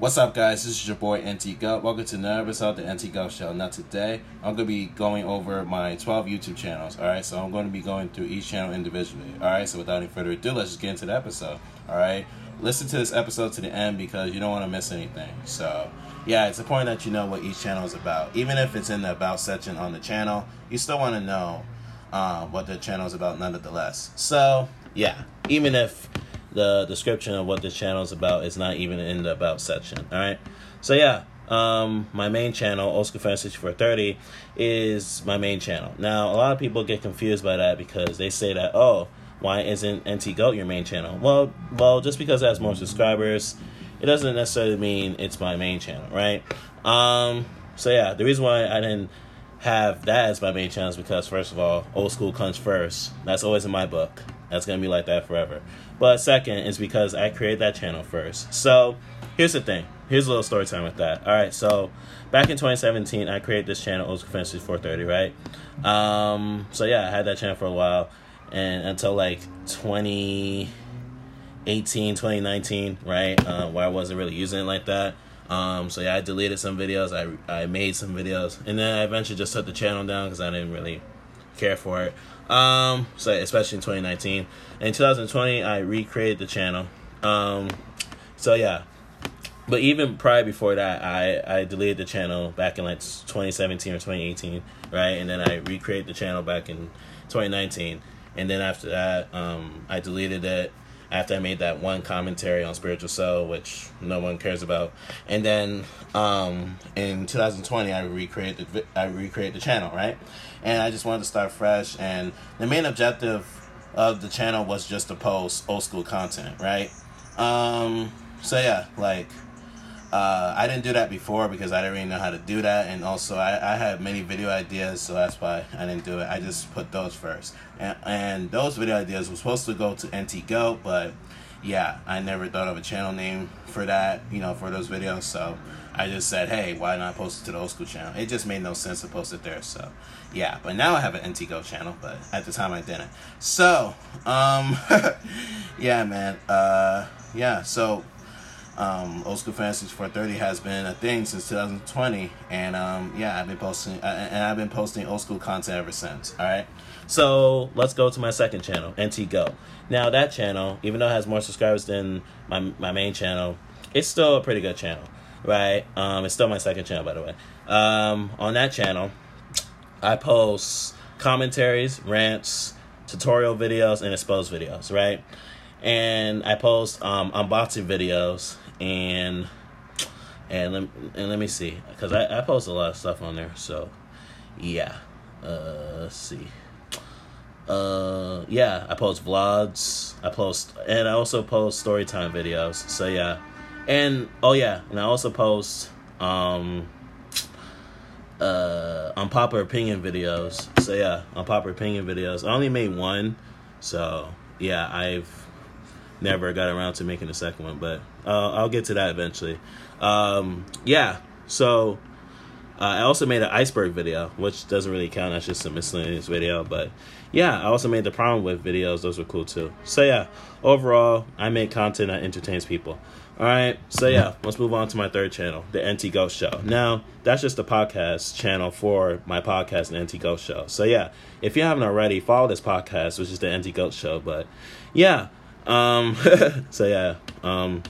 What's up, guys? This is your boy NT Go. Welcome to another episode of the NT Go Show. Now, today I'm going to be going over my 12 YouTube channels. All right, so I'm going to be going through each channel individually. All right, so without any further ado, let's just get into the episode. All right, listen to this episode to the end because you don't want to miss anything. So, yeah, it's important that you know what each channel is about. Even if it's in the About section on the channel, you still want to know uh, what the channel is about, nonetheless. So, yeah, even if the description of what this channel is about is not even in the about section. All right. So yeah, um, my main channel, Old School Fan 6430, is my main channel. Now, a lot of people get confused by that because they say that, oh, why isn't NT Goat your main channel? Well, well, just because it has more subscribers, it doesn't necessarily mean it's my main channel, right? Um, so yeah, the reason why I didn't have that as my main channel is because first of all, old school comes first. That's always in my book. That's gonna be like that forever. But second is because I created that channel first. So here's the thing. Here's a little story time with that. All right, so back in 2017, I created this channel, Old Fantasy 430, right? Um, so yeah, I had that channel for a while, and until like 2018, 2019, right, uh, where I wasn't really using it like that. Um, so yeah, I deleted some videos. I I made some videos, and then I eventually just took the channel down because I didn't really care for it. Um, so especially in 2019. In 2020, I recreated the channel. Um, so yeah. But even prior before that, I, I deleted the channel back in like 2017 or 2018, right? And then I recreated the channel back in 2019. And then after that, um, I deleted it after I made that one commentary on Spiritual Soul, which no one cares about. And then um, in 2020, I recreated the, I recreated the channel, right? And I just wanted to start fresh. And the main objective of the channel was just to post old school content, right? Um, so yeah, like uh, I didn't do that before because I didn't really know how to do that, and also I, I had many video ideas, so that's why I didn't do it. I just put those first, and, and those video ideas were supposed to go to NT Go, but yeah, I never thought of a channel name for that, you know, for those videos. So I just said, hey, why not post it to the old school channel? It just made no sense to post it there. So yeah, but now I have an NT Go channel, but at the time I didn't. So um, yeah, man, uh, yeah, so um, Old School Fantasy 430 has been a thing since 2020, and um, yeah, I've been posting uh, and I've been posting old school content ever since. All right, so let's go to my second channel, NT Go. Now that channel, even though it has more subscribers than my my main channel, it's still a pretty good channel, right? Um, it's still my second channel, by the way. Um, on that channel, I post commentaries, rants, tutorial videos, and exposed videos, right? And I post um, unboxing videos and and let, and let me see. Because I, I post a lot of stuff on there so yeah. Uh let's see. Uh yeah I post vlogs. I post and I also post story time videos so yeah. And oh yeah and I also post um uh unpopular opinion videos. So yeah unpopular opinion videos. I only made one so yeah I've never got around to making the second one, but uh, I'll get to that eventually. Um, yeah, so uh, I also made an iceberg video, which doesn't really count. That's just a miscellaneous video, but yeah, I also made the problem with videos. Those were cool too. So yeah, overall, I make content that entertains people. All right, so yeah, let's move on to my third channel, the NT Ghost Show. Now, that's just the podcast channel for my podcast, the NT Ghost Show. So yeah, if you haven't already, follow this podcast, which is the NT Ghost Show. But yeah, um, so yeah, um,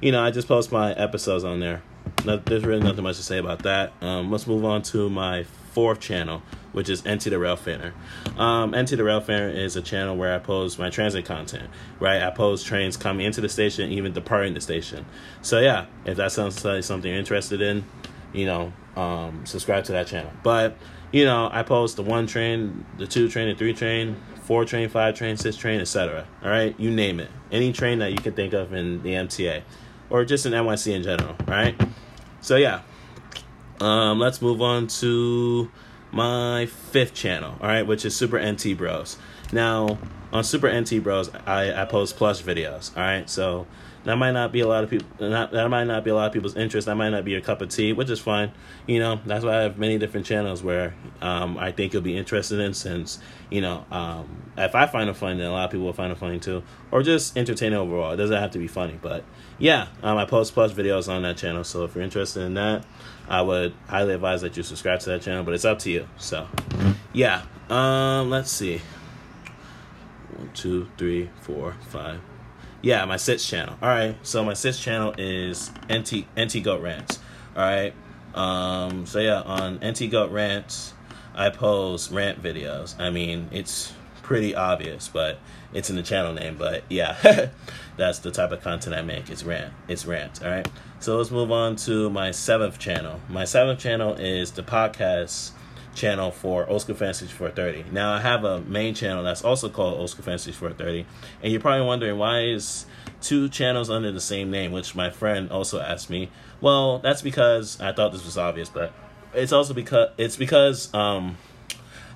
you know, I just post my episodes on there. There's really nothing much to say about that. Um, let's move on to my fourth channel, which is NT the Rail Fanner. Um, NT the Rail Fanner is a channel where I post my transit content, right? I post trains coming into the station, even departing the station. So yeah, if that sounds like something you're interested in, you know, um, subscribe to that channel. But you know, I post the one train, the two train, the three train, four train, five train, six train, etc. All right, you name it. Any train that you can think of in the MTA, or just in NYC in general. Right. So yeah, um, let's move on to my fifth channel. All right, which is Super NT Bros. Now on Super NT Bros, I I post plush videos. All right, so that might not be a lot of people. That might not be a lot of people's interest. That might not be your cup of tea, which is fine. You know, that's why I have many different channels where um, I think you'll be interested in. Since you know, um, if I find it funny, then a lot of people will find it funny too, or just entertaining overall. It doesn't have to be funny, but yeah, um, I post plus videos on that channel. So if you're interested in that, I would highly advise that you subscribe to that channel. But it's up to you. So yeah, um, let's see. One, two, three, four, five yeah, my sixth channel. All right, so my sixth channel is NT NT Goat Rants. All right, um, so yeah, on NT Goat Rants, I post rant videos. I mean, it's pretty obvious, but it's in the channel name. But yeah, that's the type of content I make. It's rant. It's rant. All right. So let's move on to my seventh channel. My seventh channel is the podcast channel for Oscar Fantasy 430. Now I have a main channel that's also called Oscar Fantasy 430, and you're probably wondering why is two channels under the same name, which my friend also asked me. Well, that's because I thought this was obvious, but it's also because it's because um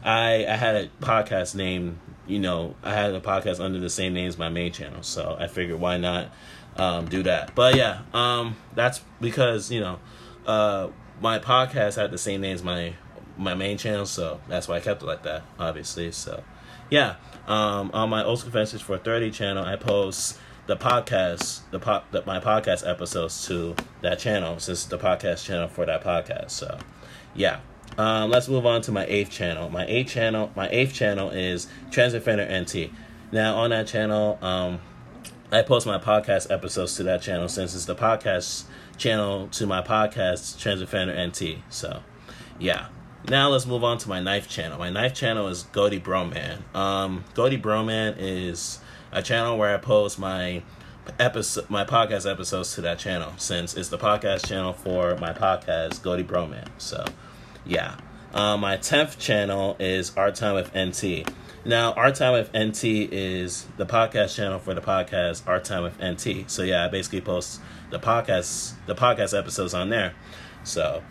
I I had a podcast name, you know, I had a podcast under the same name as my main channel, so I figured why not um do that. But yeah, um that's because, you know, uh my podcast had the same name as my my main channel, so that's why I kept it like that, obviously. So, yeah, um, on my Old School Fantasy 430 channel, I post the podcast, the pop, the, my podcast episodes to that channel, since the podcast channel for that podcast. So, yeah. Um, let's move on to my eighth channel. My eighth channel, my eighth channel is Transdefender NT. Now on that channel, um, I post my podcast episodes to that channel since it's the podcast channel to my podcast Transdefender NT. So, yeah. Now let's move on to my knife channel. My knife channel is Goaty Broman. Um, Goaty Broman is a channel where I post my episode, my podcast episodes to that channel, since it's the podcast channel for my podcast Goaty Broman. So, yeah. Uh, my tenth channel is Our Time with NT. Now, Our Time with NT is the podcast channel for the podcast Our Time with NT. So yeah, I basically post the podcast the podcast episodes on there. So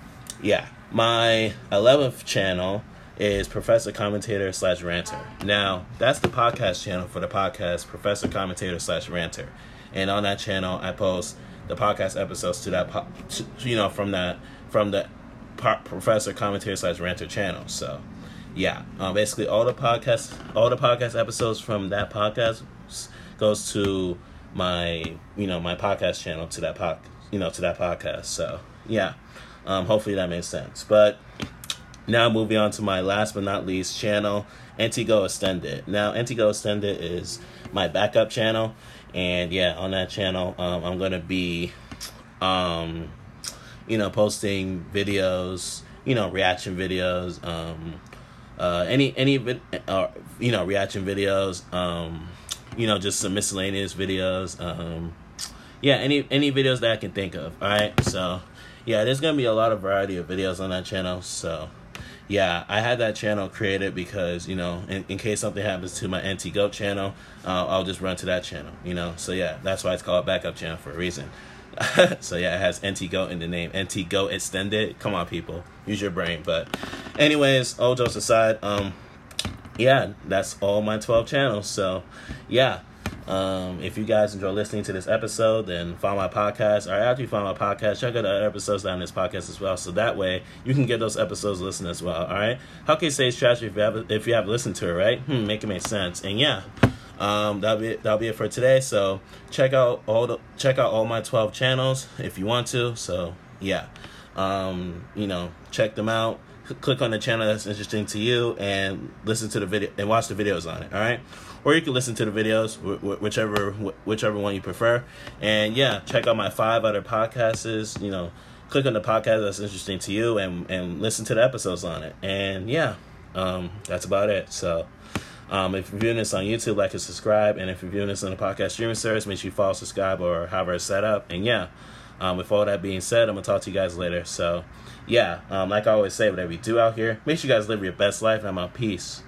yeah. My 11th channel is Professor Commentator slash Ranter. Now, that's the podcast channel for the podcast Professor Commentator slash Ranter. And on that channel, I post the podcast episodes to that, po- you know, from that, from the po- Professor Commentator slash Ranter channel. So, yeah, um, basically all the podcast, all the podcast episodes from that podcast goes to my, you know, my podcast channel to that pod, you know, to that podcast. So, yeah. Um, hopefully that makes sense. But now moving on to my last but not least channel, NT Goat Extended. Now NT Goat Extended is my backup channel, and yeah, on that channel, um, I'm gonna be, um, you know, posting videos, you know, reaction videos, um, uh, any any uh, you know reaction videos, um, you know, just some miscellaneous videos, um, yeah, any any videos that I can think of. All right, so yeah, there's gonna be a lot of variety of videos on that channel. So, yeah, I had that channel created because you know, in, in case something happens to my NT Goat channel, uh, I'll just run to that channel. You know, so yeah, that's why it's called backup channel for a reason. so yeah, it has NT Goat in the name. NT Goat extended. Come on, people, use your brain. But, anyways, all jokes aside, um, yeah, that's all my twelve channels. So, yeah. Um, if you guys enjoy listening to this episode, then follow my podcast. Or after you follow my podcast, check out the other episodes on this podcast as well. So that way you can get those episodes listened as well. All right. How can you say it's trash if you have if you have listened to it, right? Hmm, make it make sense. And yeah. Um, that'll be that'll be it for today. So check out all the check out all my twelve channels if you want to. So yeah, um, you know, check them out. Click on the channel that's interesting to you and listen to the video and watch the videos on it all right? Or you can listen to the videos whichever whichever one you prefer. And yeah check out my five other podcasts you know click on the podcast that's interesting to you and and listen to the episodes on it. And yeah um, that's about it. So um, if you're viewing this on YouTube, like and subscribe. And if you're viewing this on the podcast streaming service, make sure you follow, subscribe, or however it's set up. And yeah, um, with all that being said, I'm gonna talk to you guys later. So, yeah, um, like I always say, whatever you do out here, make sure you guys live your best life. And I'm out. Peace.